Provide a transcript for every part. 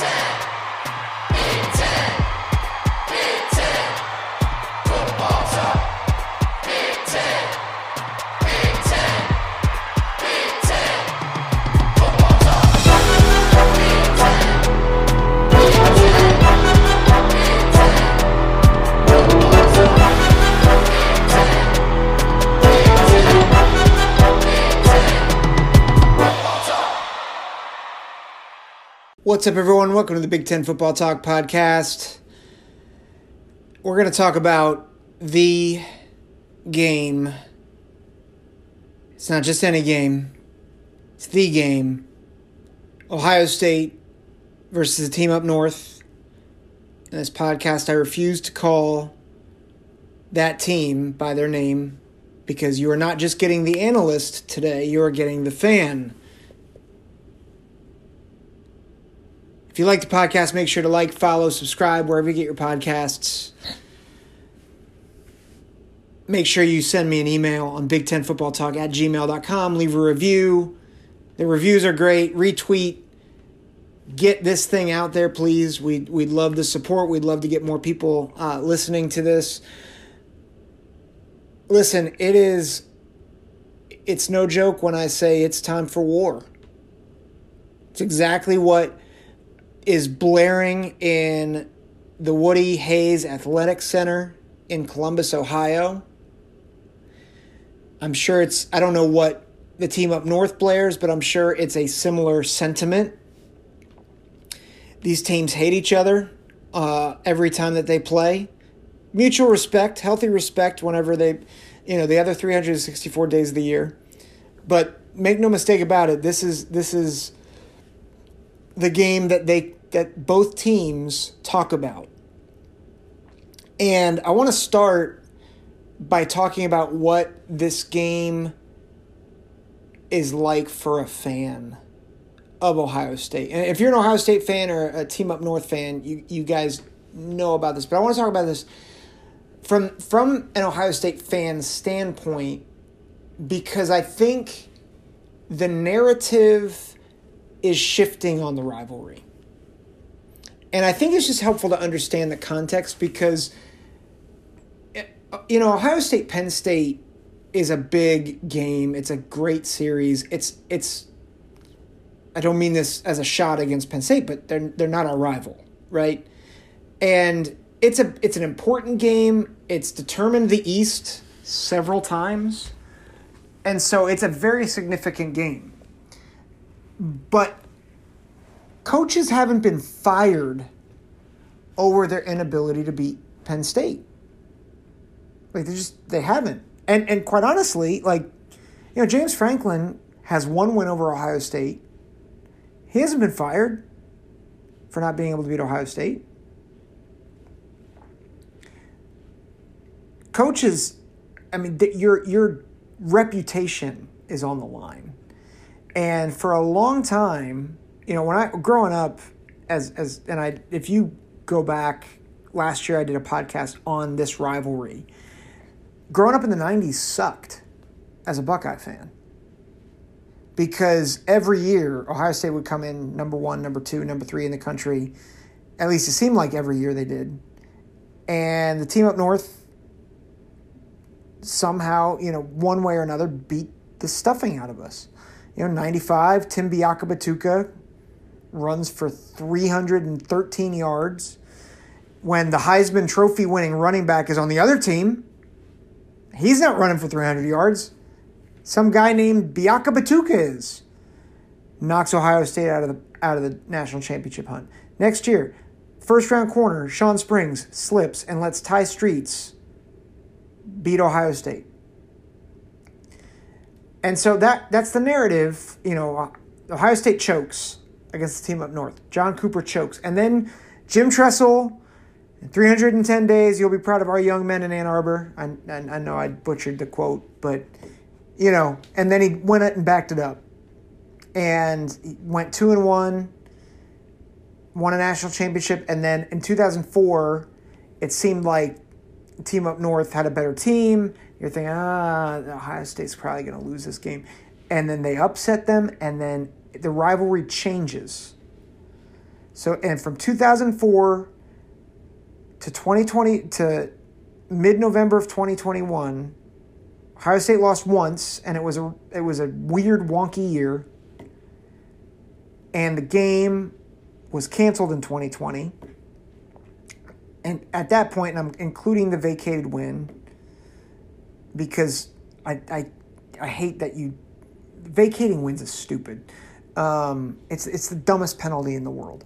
Mountain. What's up, everyone? Welcome to the Big Ten Football Talk podcast. We're going to talk about the game. It's not just any game, it's the game. Ohio State versus the team up north. In this podcast, I refuse to call that team by their name because you are not just getting the analyst today, you are getting the fan. If you like the podcast, make sure to like, follow, subscribe wherever you get your podcasts. Make sure you send me an email on Big Ten Football Talk at gmail.com. Leave a review. The reviews are great. Retweet. Get this thing out there, please. We'd, we'd love the support. We'd love to get more people uh, listening to this. Listen, it is, it's no joke when I say it's time for war. It's exactly what is blaring in the Woody Hayes Athletic Center in Columbus, Ohio. I'm sure it's, I don't know what the team up north blares, but I'm sure it's a similar sentiment. These teams hate each other uh, every time that they play. Mutual respect, healthy respect whenever they, you know, the other 364 days of the year. But make no mistake about it, this is this is the game that they that both teams talk about. And I want to start by talking about what this game is like for a fan of Ohio State. And if you're an Ohio State fan or a team up north fan, you you guys know about this. But I want to talk about this from from an Ohio State fan standpoint because I think the narrative is shifting on the rivalry. And I think it's just helpful to understand the context because, you know, Ohio State Penn State is a big game. It's a great series. It's it's. I don't mean this as a shot against Penn State, but they're they're not our rival, right? And it's a it's an important game. It's determined the East several times, and so it's a very significant game. But coaches haven't been fired over their inability to beat Penn State. Like they just they haven't. And and quite honestly, like you know, James Franklin has one win over Ohio State. He hasn't been fired for not being able to beat Ohio State. Coaches, I mean, your your reputation is on the line. And for a long time, you know, when I growing up as as and I if you go back last year I did a podcast on this rivalry. Growing up in the 90s sucked as a Buckeye fan. Because every year Ohio State would come in number 1, number 2, number 3 in the country. At least it seemed like every year they did. And the team up north somehow, you know, one way or another beat the stuffing out of us. You know, 95, Tim Biakabatuka runs for 313 yards. When the Heisman Trophy winning running back is on the other team, he's not running for 300 yards. Some guy named Biakabatuka is. Knocks Ohio State out of the out of the national championship hunt. Next year, first round corner, Shawn Springs slips and lets Tai Streets beat Ohio State. And so that that's the narrative, you know, Ohio State chokes against the team up north. John Cooper chokes. And then Jim Tressel, in 310 days, you'll be proud of our young men in Ann Arbor. I, I, I know I butchered the quote, but, you know, and then he went it and backed it up. And went two and one, won a national championship. And then in 2004, it seemed like team up north had a better team. You're thinking, ah, Ohio State's probably going to lose this game. And then they upset them, and then the rivalry changes So, and from 2004 to 2020 to mid November of 2021, Ohio State lost once, and it was a it was a weird, wonky year. And the game was canceled in 2020. And at that point, and I'm including the vacated win, because I I, I hate that you vacating wins is stupid. Um, it's it's the dumbest penalty in the world.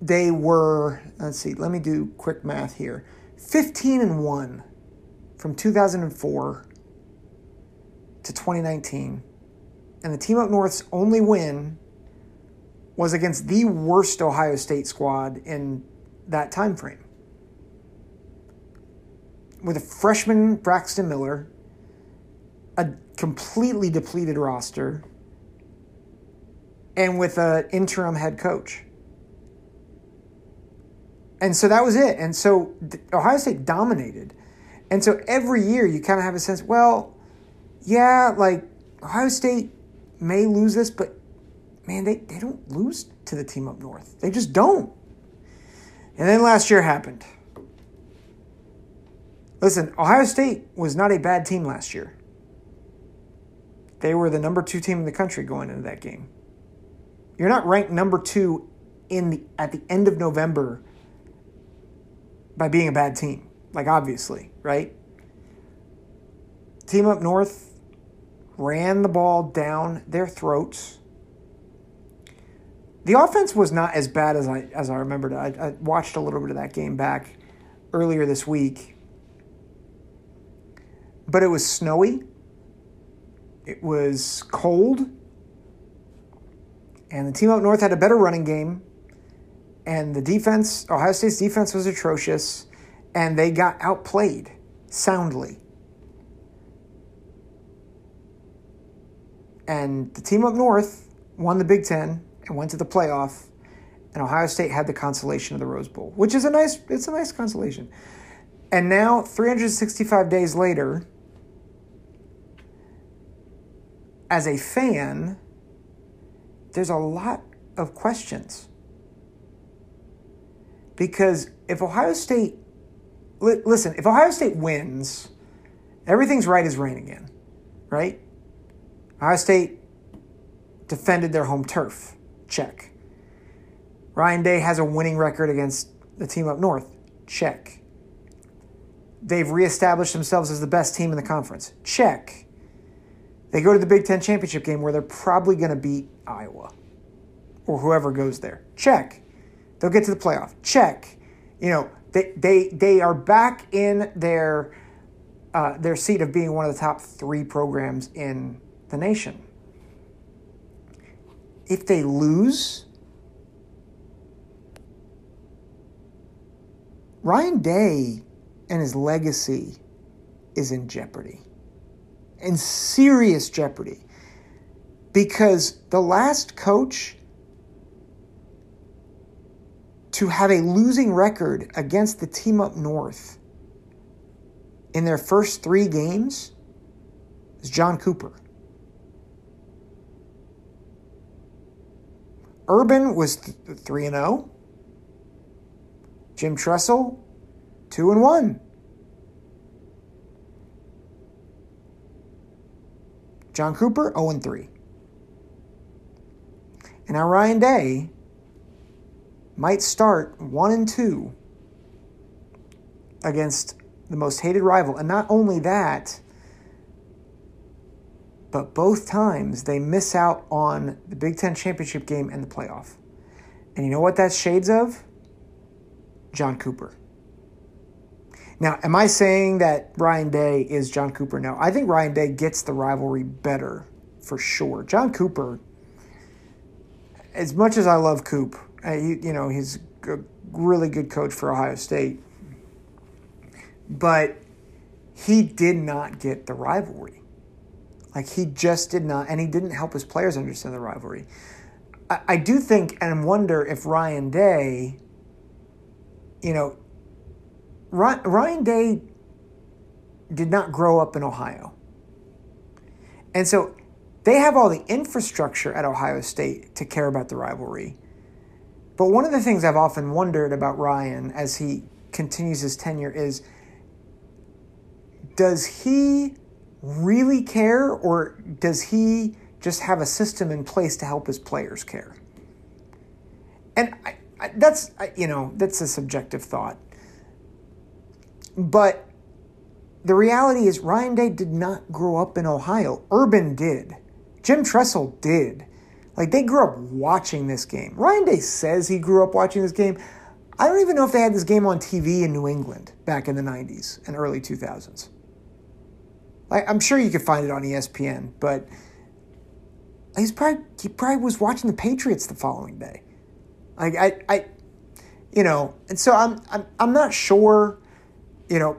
They were let's see, let me do quick math here. 15 and 1 from 2004 to 2019. And the team up north's only win was against the worst Ohio State squad in that time frame. With a freshman Braxton Miller, a completely depleted roster, and with an interim head coach. And so that was it. And so Ohio State dominated. And so every year you kind of have a sense, well, yeah, like Ohio State may lose this, but man, they, they don't lose to the team up north. They just don't. And then last year happened. Listen, Ohio State was not a bad team last year. They were the number two team in the country going into that game. You're not ranked number two in the at the end of November by being a bad team. Like obviously, right? Team up north ran the ball down their throats. The offense was not as bad as I as I remembered. I, I watched a little bit of that game back earlier this week, but it was snowy. It was cold, and the team up north had a better running game, and the defense, Ohio State's defense was atrocious and they got outplayed soundly. And the team up north won the Big Ten and went to the playoff, and Ohio State had the consolation of the Rose Bowl, which is a nice it's a nice consolation. And now 365 days later, as a fan, there's a lot of questions. Because if Ohio State listen, if Ohio State wins, everything's right as rain again, right? Ohio State defended their home turf. Check. Ryan Day has a winning record against the team up north. Check. They've reestablished themselves as the best team in the conference. Check. They go to the Big Ten championship game where they're probably going to beat Iowa or whoever goes there. Check. They'll get to the playoff. Check. You know, they they they are back in their uh, their seat of being one of the top three programs in the nation. If they lose, Ryan Day and his legacy is in jeopardy, in serious jeopardy, because the last coach to have a losing record against the team up north in their first three games is John Cooper. Urban was 3 and 0. Jim Tressel 2 and 1. John Cooper 0 and 3. And now Ryan Day might start one and two against the most hated rival. And not only that, but both times they miss out on the Big Ten championship game and the playoff. And you know what that's shades of? John Cooper. Now, am I saying that Ryan Day is John Cooper? No. I think Ryan Day gets the rivalry better for sure. John Cooper, as much as I love Coop, uh, you, you know, he's a really good coach for Ohio State. But he did not get the rivalry. Like, he just did not, and he didn't help his players understand the rivalry. I, I do think and wonder if Ryan Day, you know, Ryan Day did not grow up in Ohio. And so They have all the infrastructure at Ohio State to care about the rivalry. But one of the things I've often wondered about Ryan as he continues his tenure is does he really care or does he just have a system in place to help his players care? And I, I, that's, I, you know, that's a subjective thought. But the reality is, Ryan Day did not grow up in Ohio. Urban did. Jim Tressel did. Like, they grew up watching this game. Ryan Day says he grew up watching this game. I don't even know if they had this game on TV in New England back in the 90s and early 2000s. Like, I'm sure you could find it on ESPN, but he's probably he probably was watching the Patriots the following day. Like I, I, you know, and so I'm I'm I'm not sure. You know,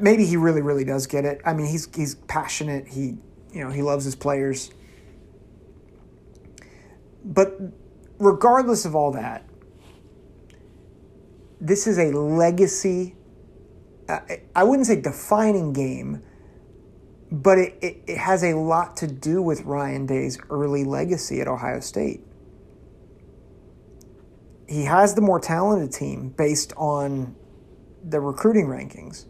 maybe he really really does get it. I mean, he's he's passionate. He you know he loves his players. But regardless of all that, this is a legacy. Uh, I wouldn't say defining game but it, it, it, has a lot to do with Ryan Day's early legacy at Ohio State. He has the more talented team based on the recruiting rankings.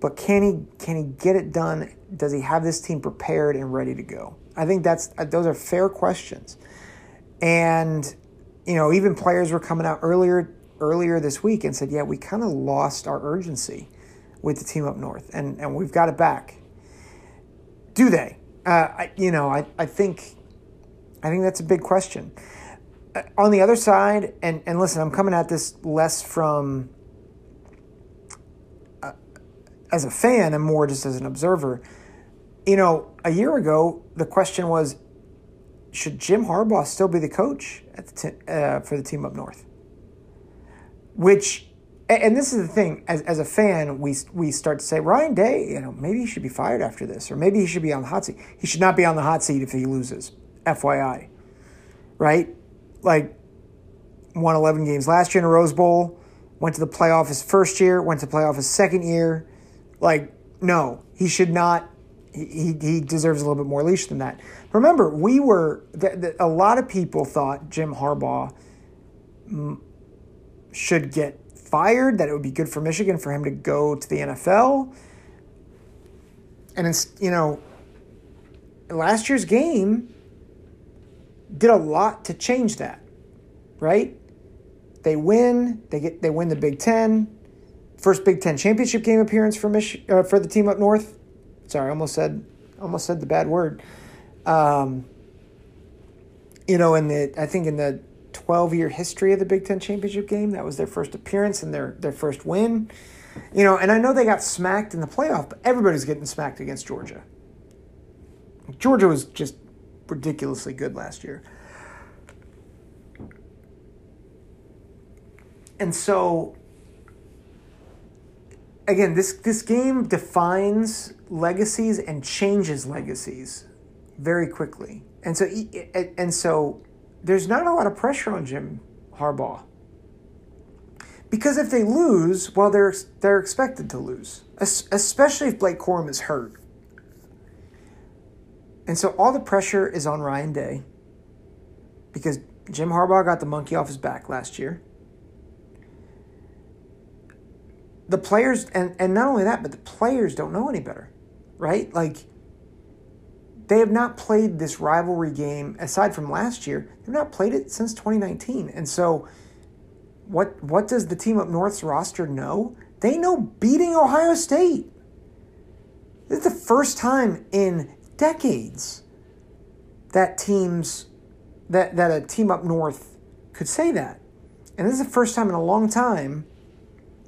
But can he can he get it done? Does he have this team prepared and ready to go? I think that's those are fair questions. And you know, even players were coming out earlier earlier this week and said, "Yeah, we kind of lost our urgency with the team up north, and and we've got it back." Do they? Uh, I, you know, I, I think I think that's a big question. Uh, on the other side, and, and listen, I'm coming at this less from uh, as a fan and more just as an observer. You know, a year ago, the question was should Jim Harbaugh still be the coach at the t- uh, for the team up north? Which and this is the thing as, as a fan we we start to say Ryan Day you know maybe he should be fired after this or maybe he should be on the hot seat. He should not be on the hot seat if he loses FYI right? Like won 11 games last year in a Rose Bowl went to the playoff his first year went to playoff his second year. Like no he should not he, he deserves a little bit more leash than that. Remember we were the, the, a lot of people thought Jim Harbaugh should get fired, that it would be good for Michigan for him to go to the NFL. And it's, you know, last year's game did a lot to change that, right? They win, they get they win the Big 10. First Big 10 championship game appearance for Mich- uh, for the team up north. Sorry, I almost said almost said the bad word. Um, you know, in the I think in the 12 year history of the Big Ten championship game. That was their first appearance and their, their first win. You know, and I know they got smacked in the playoff, but everybody's getting smacked against Georgia. Georgia was just ridiculously good last year. And so again, this this game defines legacies and changes legacies very quickly. And so and so there's not a lot of pressure on Jim Harbaugh. Because if they lose, well, they're, they're expected to lose, especially if Blake Corum is hurt. And so all the pressure is on Ryan Day because Jim Harbaugh got the monkey off his back last year. The players, and, and not only that, but the players don't know any better, right? Like, they have not played this rivalry game aside from last year. They've not played it since 2019. And so what what does the team up north's roster know? They know beating Ohio State. This is the first time in decades that teams that that a team up north could say that. And this is the first time in a long time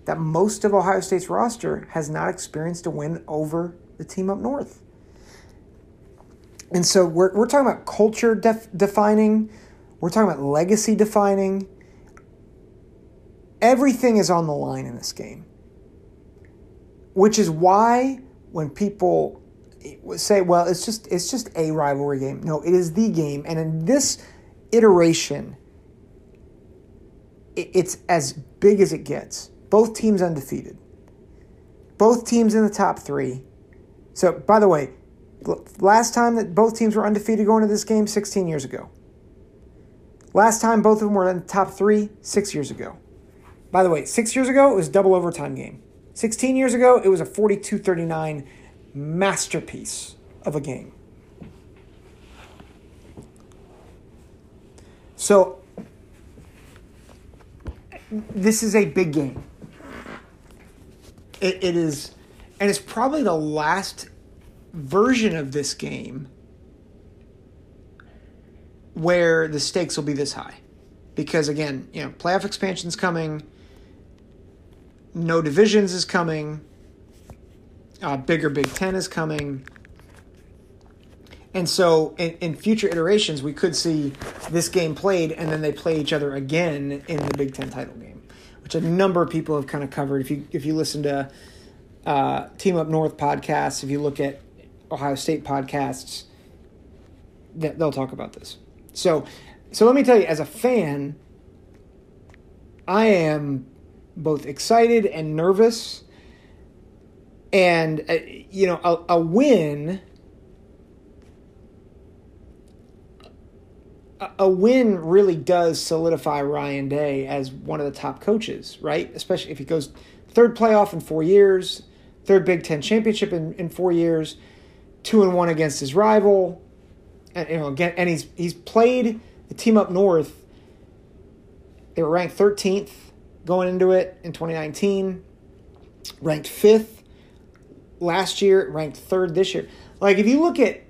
that most of Ohio State's roster has not experienced a win over the team up north. And so we're, we're talking about culture def- defining, we're talking about legacy defining. Everything is on the line in this game. Which is why when people say, well, it's just it's just a rivalry game. No, it is the game. And in this iteration, it's as big as it gets. Both teams undefeated. Both teams in the top three. So, by the way, Last time that both teams were undefeated going to this game, 16 years ago. Last time both of them were in the top three, six years ago. By the way, six years ago, it was double overtime game. 16 years ago, it was a 42 39 masterpiece of a game. So, this is a big game. It, it is, and it's probably the last version of this game where the stakes will be this high. Because again, you know, playoff expansion's coming, no divisions is coming, uh, bigger Big Ten is coming. And so in, in, future iterations, we could see this game played and then they play each other again in the Big Ten title game, which a number of people have kind of covered. If you if you listen to uh, Team Up North podcasts, if you look at Ohio State podcasts, that they'll talk about this. So, so let me tell you, as a fan, I am both excited and nervous. And, uh, you know, a, a win. A win really does solidify Ryan Day as one of the top coaches, right? Especially if he goes third playoff in four years, third Big Ten championship in, in four years, two and one against his rival. And, you know, again, and he's he's played the team up north. They were ranked 13th going into it in 2019, ranked fifth last year, ranked third this year. Like if you look at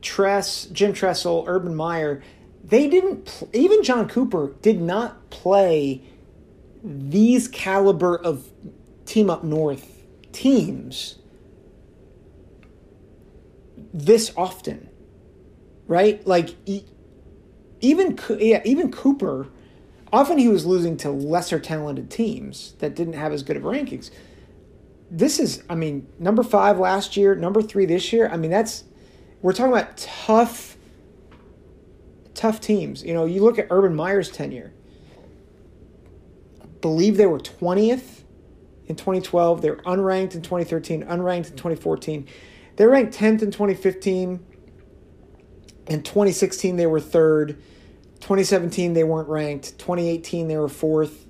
Tress, Jim Tressel, Urban Meyer, they didn't. Pl- even John Cooper did not play these caliber of team up north teams this often, right? Like even yeah, even Cooper. Often he was losing to lesser talented teams that didn't have as good of rankings. This is, I mean, number five last year, number three this year. I mean, that's we're talking about tough, tough teams. You know, you look at Urban Meyer's tenure. I believe they were twentieth in 2012. They were unranked in 2013, unranked in 2014. They ranked 10th in 2015. In 2016, they were third. 2017, they weren't ranked. 2018, they were fourth.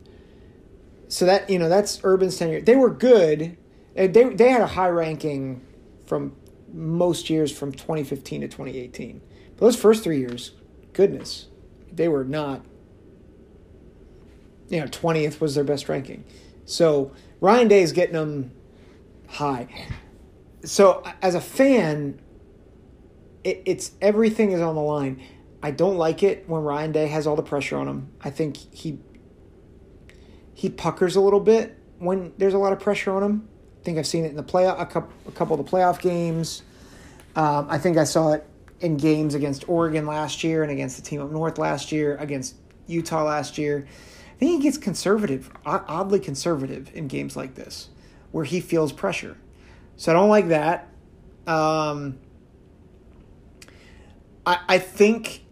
So that you know that's Urban's tenure. They were good. Uh, they they had a high ranking from most years from 2015 to 2018. But those first three years, goodness, they were not. You know, 20th was their best ranking. So Ryan Day is getting them high so as a fan, it, it's everything is on the line. I don't like it when Ryan Day has all the pressure on him. I think he he puckers a little bit when there's a lot of pressure on him. I think I've seen it in the play a couple a couple of the playoff games. Um, I think I saw it in games against Oregon last year and against the team up north last year, against Utah last year. I think he gets conservative, oddly conservative in games like this, where he feels pressure. So I don't like that. Um, I, I think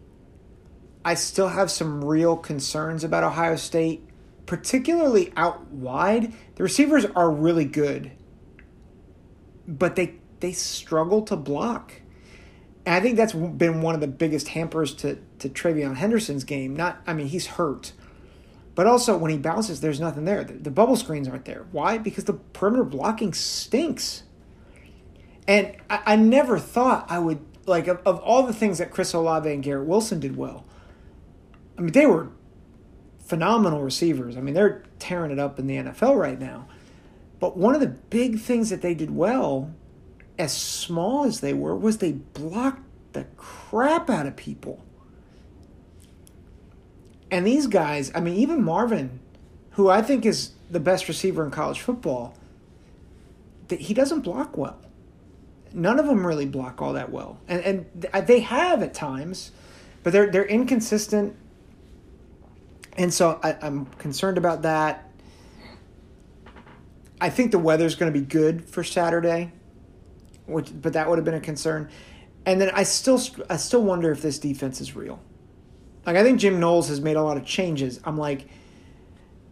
I still have some real concerns about Ohio State, particularly out wide. The receivers are really good, but they they struggle to block. And I think that's been one of the biggest hampers to, to TreVeyon Henderson's game. Not, I mean, he's hurt. But also, when he bounces, there's nothing there. The, the bubble screens aren't there. Why? Because the perimeter blocking stinks. And I, I never thought I would like of, of all the things that Chris Olave and Garrett Wilson did well. I mean, they were phenomenal receivers. I mean, they're tearing it up in the NFL right now. But one of the big things that they did well, as small as they were, was they blocked the crap out of people. And these guys, I mean, even Marvin, who I think is the best receiver in college football, he doesn't block well none of them really block all that well, and and uh, they have at times, but they're they're inconsistent, and so I, I'm concerned about that. I think the weather's going to be good for Saturday, which but that would have been a concern, and then I still I still wonder if this defense is real. Like I think Jim Knowles has made a lot of changes. I'm like,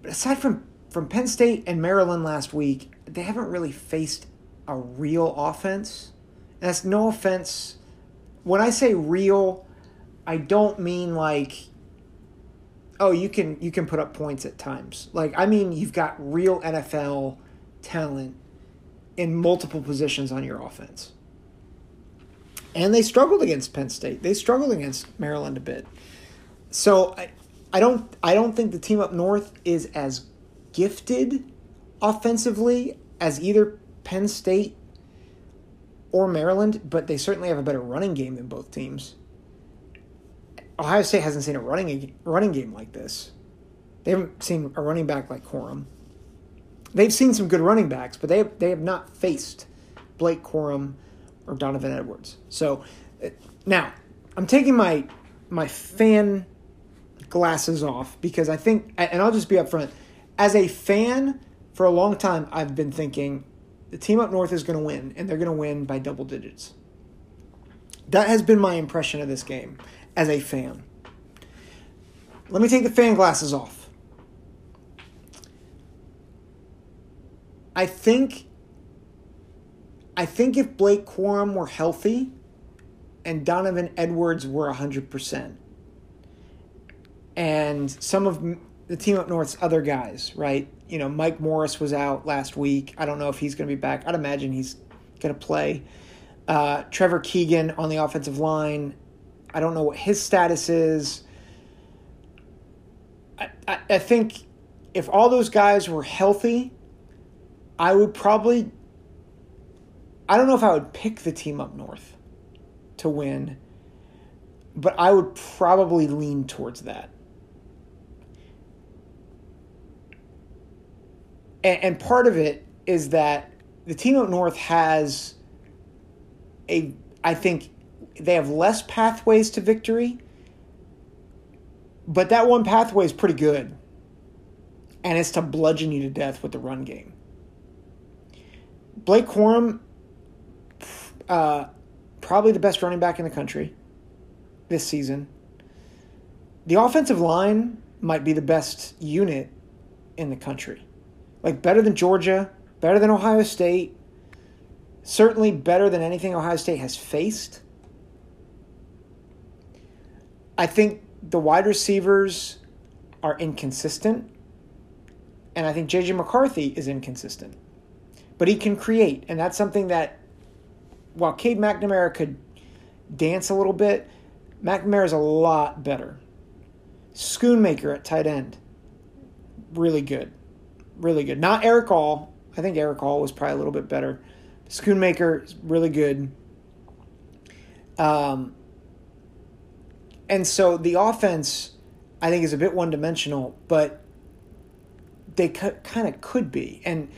but aside from from Penn State and Maryland last week, they haven't really faced a real offense. That's no offense. When I say real, I don't mean like oh, you can you can put up points at times. Like I mean you've got real NFL talent in multiple positions on your offense. And they struggled against Penn State. They struggled against Maryland a bit. So I, I don't I don't think the team up north is as gifted offensively as either Penn State or Maryland, but they certainly have a better running game than both teams. Ohio State hasn't seen a running running game like this. They haven't seen a running back like Corum. They've seen some good running backs, but they have, they have not faced Blake Corum or Donovan Edwards. So uh, now I'm taking my my fan glasses off because I think, and I'll just be upfront. As a fan, for a long time, I've been thinking the team up north is going to win, and they're going to win by double digits. That has been my impression of this game as a fan. Let me take the fan glasses off. I think I think if Blake Corum were healthy and Donovan Edwards were 100%, and some of the team up north's other guys, right? You know, Mike Morris was out last week. I don't know if he's going to be back. I'd imagine he's going to play. Uh, Trevor Keegan on the offensive line. I don't know what his status is. I, I, I think if all those guys were healthy, I would probably. I don't know if I would pick the team up north to win, but I would probably lean towards that. And, and part of it is that the team up north has a, I think they have less pathways to victory, but that one pathway is pretty good. And it's to bludgeon you to death with the run game. Blake Corum, uh, probably the best running back in the country this season. The offensive line might be the best unit in the country like better than Georgia, better than Ohio State, certainly better than anything Ohio State has faced. I think the wide receivers are inconsistent, and I think JJ McCarthy is inconsistent. But he can create, and that's something that while Cade McNamara could dance a little bit, McNamara is a lot better. Schoonmaker at tight end, really good really good. Not Erick All. I think Erick All was probably a little bit better. Schoonmaker is really good. Um, and so the offense, I think, is a bit one dimensional, but they kind of could be. And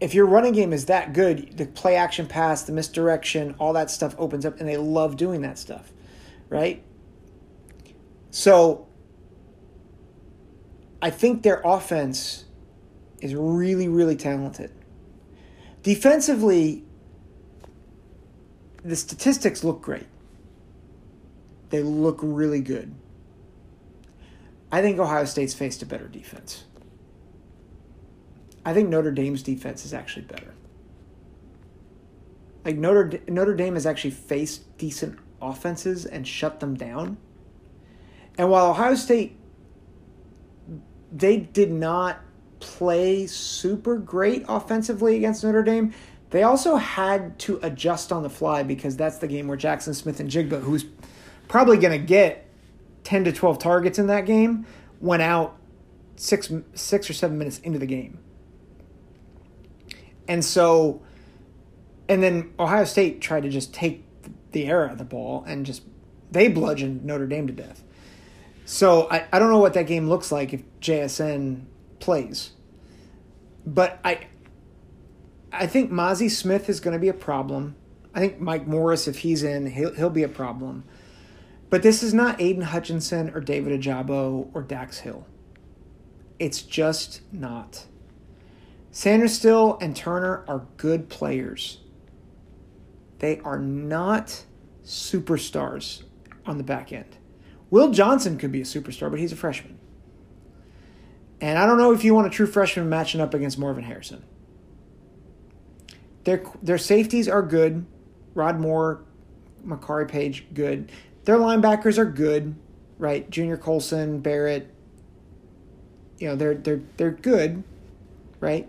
if your running game is that good, the play action pass, the misdirection, all that stuff opens up, and they love doing that stuff, right? So I think their offense is really, really talented. Defensively, the statistics look great. They look really good. I think Ohio State's faced a better defense. I think Notre Dame's defense is actually better. Like Notre Notre Dame has actually faced decent offenses and shut them down. And while Ohio State they did not play super great offensively against Notre Dame, they also had to adjust on the fly because that's the game where Jackson Smith-Njigba, who's probably going to get 10 to 12 targets in that game, went out six, six or seven minutes into the game. And so, and then Ohio State tried to just take the air out of the ball and just, they bludgeoned Notre Dame to death. So I, I don't know what that game looks like if JSN plays. But I I think Mazi Smith is going to be a problem. I think Mike Morris, if he's in, he'll, he'll be a problem. But this is not Aidan Hutchinson or David Ojabo or Dax Hill. It's just not. Sainristil and Turner are good players. They are not superstars on the back end. Will Johnson could be a superstar, but he's a freshman. And I don't know if you want a true freshman matching up against Marvin Harrison. Their, their safeties are good, Rod Moore, Makari Paige, good. Their linebackers are good, right? Junior Colson, Barrett. You know, they're they're they're good, right?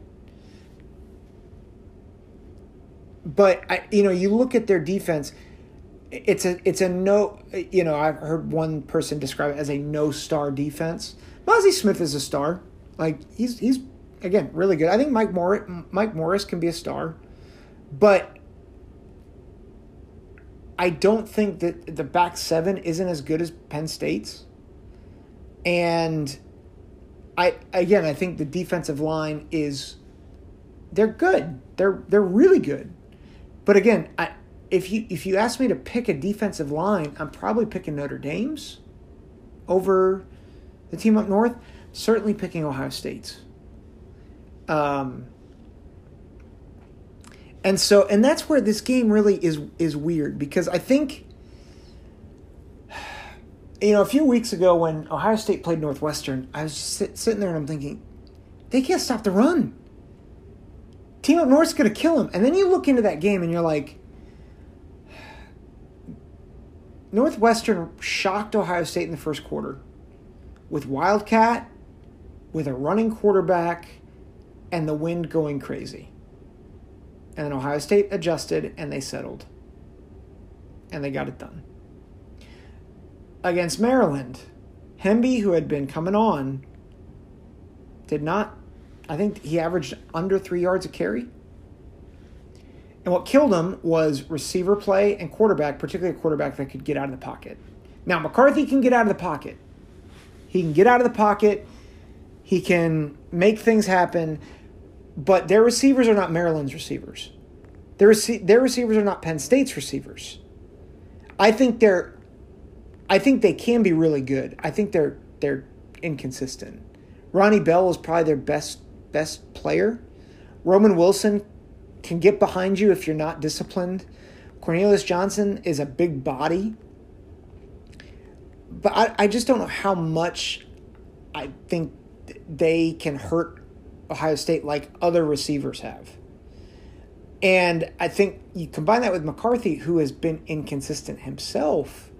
But I, you know, you look at their defense. It's a it's a no. You know, I've heard one person describe it as a no star defense. Mazi Smith is a star. Like he's he's again really good. I think Mike Morris Mike Morris can be a star, but I don't think that the back seven isn't as good as Penn State's. And I again, I think the defensive line is they're good. They're they're really good. But again, I if you if you ask me to pick a defensive line, I'm probably picking Notre Dame's over the team up north. Certainly picking Ohio State's. Um, and so and that's where this game really is is weird because I think you know a few weeks ago when Ohio State played Northwestern, I was sit, sitting there and I'm thinking they can't stop the run. Team up North's going to kill them, and then you look into that game and you're like. Northwestern shocked Ohio State in the first quarter with Wildcat, with a running quarterback, and the wind going crazy. And then Ohio State adjusted and they settled. And they got it done. Against Maryland, Hemby, who had been coming on, did not, I think he averaged under three yards a carry. And what killed him was receiver play and quarterback, particularly a quarterback that could get out of the pocket. Now, McCarthy can get out of the pocket. He can get out of the pocket. He can make things happen but their receivers are not Maryland's receivers. Their, rec- their receivers are not Penn State's receivers. I think they're I think they can be really good. I think they're they're inconsistent. Ronnie Bell is probably their best best player. Roman Wilson can get behind you if you're not disciplined. Cornelius Johnson is a big body. But I, I just don't know how much I think they can hurt Ohio State like other receivers have. And I think you combine that with McCarthy, who has been inconsistent himself.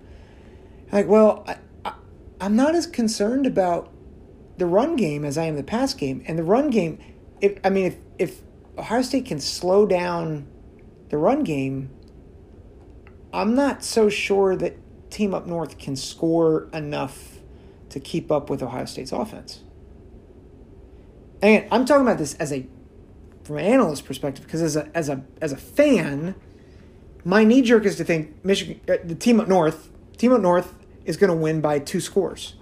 Like, well, I, I, I'm not as concerned about the run game as I am the pass game. And the run game, if I mean, if if Ohio State can slow down the run game, I'm not so sure that Team Up North can score enough to keep up with Ohio State's offense. And I'm talking about this as a from an analyst perspective because as a as a as a fan, my knee jerk is to think Michigan, uh, the team up north, team up north is going to win by two scores.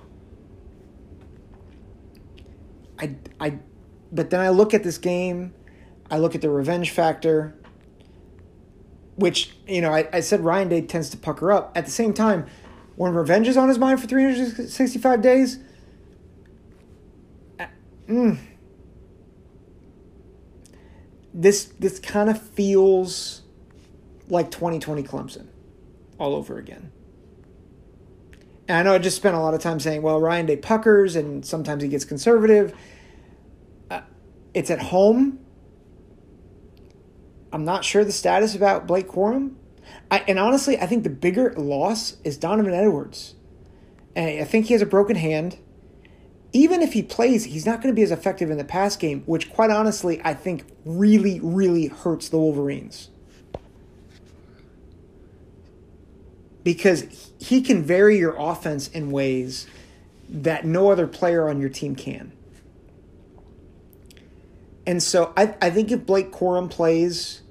I I, but then I look at this game, I look at the revenge factor, which you know I, I said Ryan Day tends to pucker up. At the same time, when revenge is on his mind for 365 days. Uh, mm, this this kind of feels like 2020 Clemson all over again. And I know I just spent a lot of time saying, well, Ryan Day puckers and sometimes he gets conservative. Uh, it's at home. I'm not sure the status about Blake Corum. I, and honestly, I think the bigger loss is Donovan Edwards. And I think he has a broken hand even if he plays, he's not going to be as effective in the pass game, which, quite honestly, I think really, really hurts the Wolverines. Because he can vary your offense in ways that no other player on your team can. And so I, I think if Blake Corum plays,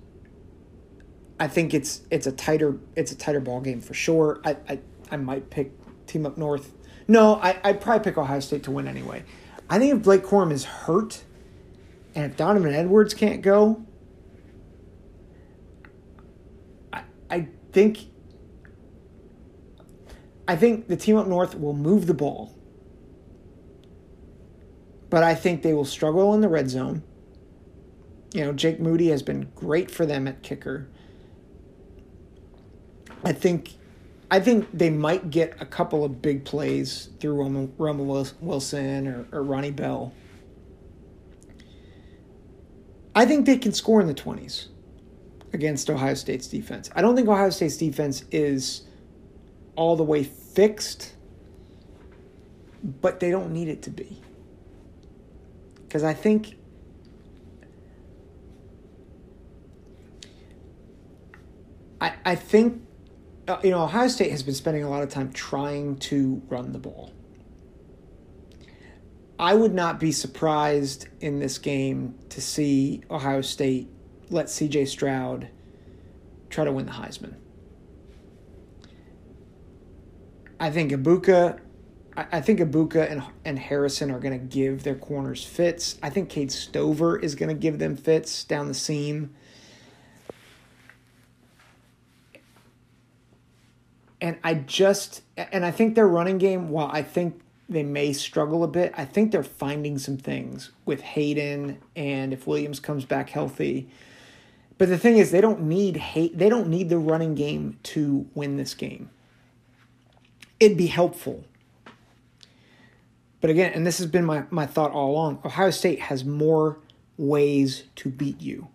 I think it's it's a tighter it's a tighter ball game for sure. I, I, I might pick team up north no, I, I'd probably pick Ohio State to win anyway. I think if Blake Corum is hurt and if Donovan Edwards can't go, I, I think I think the team up north will move the ball. But I think they will struggle in the red zone. You know, Jake Moody has been great for them at kicker. I think I think they might get a couple of big plays through Roman, Wilson or, or Ronnie Bell. I think they can score in the 20s. against Ohio State's defense. I don't think Ohio State's defense is all the way fixed, but they don't need it to be. Because I think I, I think uh, you know Ohio State has been spending a lot of time trying to run the ball. I would not be surprised in this game to see Ohio State let CJ Stroud try to win the Heisman. I think Egbuka, I think Egbuka and, and Harrison are going to give their corners fits. I think Cade Stover is going to give them fits down the seam. And I just, and I think their running game, while I think they may struggle a bit, I think they're finding some things with Hayden and if Williams comes back healthy. But the thing is, they don't need hate. They don't need the running game to win this game. It'd be helpful. But again, and this has been my, my thought all along Ohio State has more ways to beat you.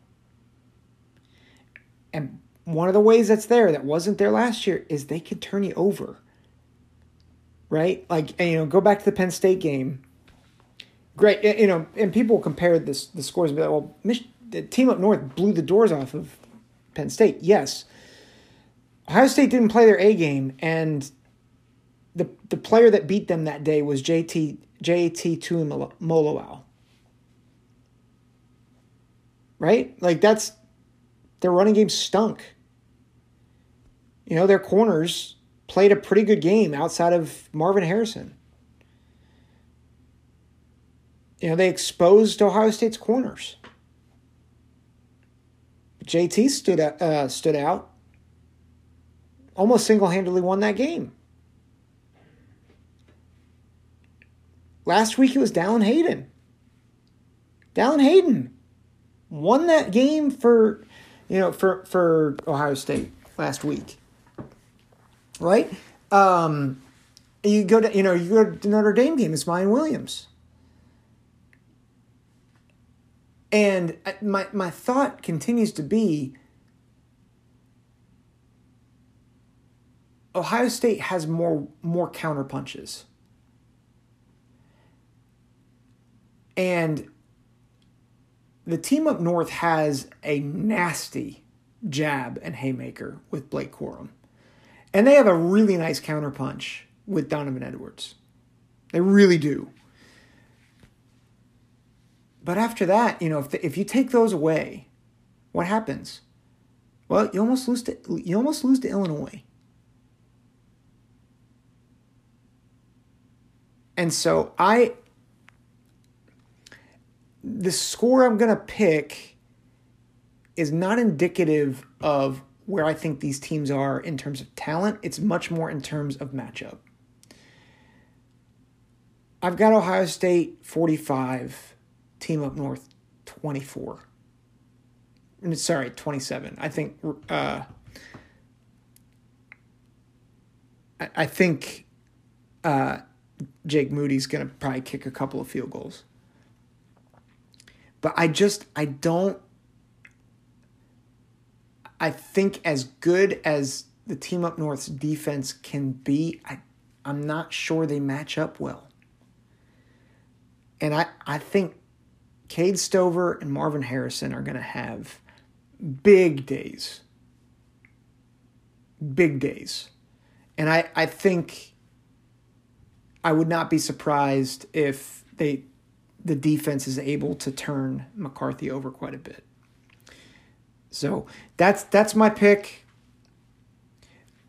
And one of the ways that's there that wasn't there last year is they could turn you over. Right? Like, and, you know, go back to the Penn State game. Great, you know, and people compare this the scores and be like, well, the team up north blew the doors off of Penn State. Yes. Ohio State didn't play their A game, and the the player that beat them that day was JT JT Tuimoloau. Right? Like that's their running game stunk. You know, their corners played a pretty good game outside of Marvin Harrison. You know, they exposed Ohio State's corners. JT stood uh, stood out. Almost single handedly won that game. Last week it was Dallan Hayden. Dallan Hayden won that game for you know for for Ohio State last week. Right? Um, you go to you know you go to Notre Dame game. It's Miyan Williams. And my, my thought continues to be Ohio State has more more counter punches. And the team up north has a nasty jab and haymaker with Blake Corum. And they have a really nice counterpunch with Donovan Edwards. They really do. But after that, you know, if the, if you take those away, what happens? Well, you almost lose to you almost lose to Illinois. And so I the score I'm going to pick is not indicative of where I think these teams are in terms of talent. It's much more in terms of matchup. I've got Ohio State 45 Team Up North 24. Sorry, 27. I think uh, I, I think uh, Jake Moody's going to probably kick a couple of field goals. But I just I don't I think as good as the team up north's defense can be, I I'm not sure they match up well. And I, I think Cade Stover and Marvin Harrison are going to have big days. Big days. And I, I think I would not be surprised if they the defense is able to turn McCarthy over quite a bit. So that's that's my pick.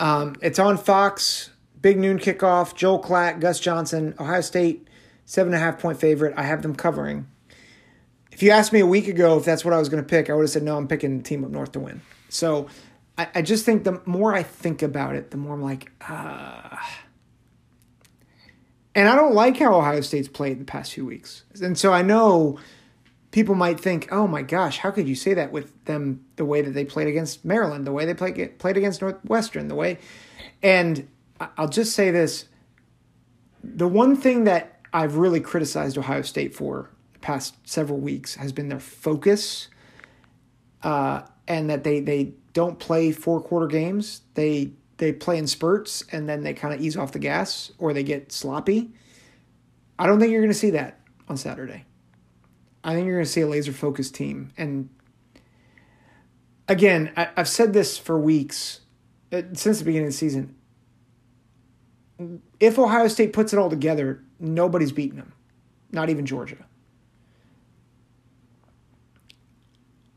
Um, it's on Fox. Big noon kickoff. Joel Klatt, Gus Johnson, Ohio State, seven and a half point favorite. I have them covering. If you asked me a week ago if that's what I was going to pick, I would have said no. I'm picking the team up north to win. So I, I just think the more I think about it, the more I'm like, ah. Uh, and I don't like how Ohio State's played the past few weeks. And so I know people might think, oh my gosh, how could you say that with them the way that they played against Maryland, the way they played played against Northwestern, the way. And I'll just say this: the one thing that I've really criticized Ohio State for the past several weeks has been their focus uh, and that they they don't play four quarter games. They they play in spurts and then they kind of ease off the gas or they get sloppy. I don't think you're going to see that on Saturday. I think you're going to see a laser focused team. And again, I, have said this for weeks uh, since the beginning of the season. If Ohio State puts it all together, nobody's beating them, not even Georgia.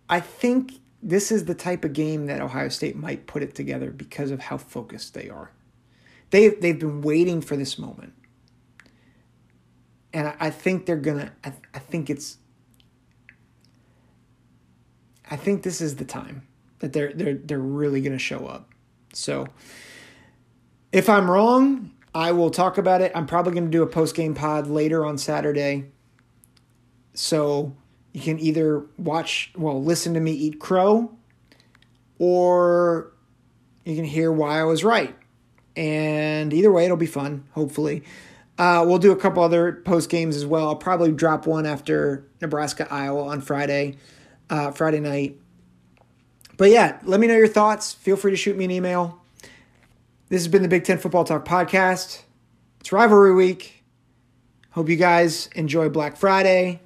I think this is the type of game that Ohio State might put it together because of how focused they are. They they've been waiting for this moment, and I, think they're gonna. I, I think it's. I think this is the time that they're they're they're really gonna show up. So, if I'm wrong, I will talk about it. I'm probably to do a post game pod later on Saturday. So you can either watch, well, listen to me eat crow, or you can hear why I was right. And either way, it'll be fun, hopefully. Uh, we'll do a couple other post games as well. I'll probably drop one after Nebraska Iowa on Friday, uh, Friday night. But yeah, let me know your thoughts. Feel free to shoot me an email. This has been the Big Ten Football Talk podcast. It's rivalry week. Hope you guys enjoy Black Friday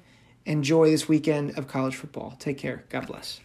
enjoy this weekend of college football. Take care. God bless.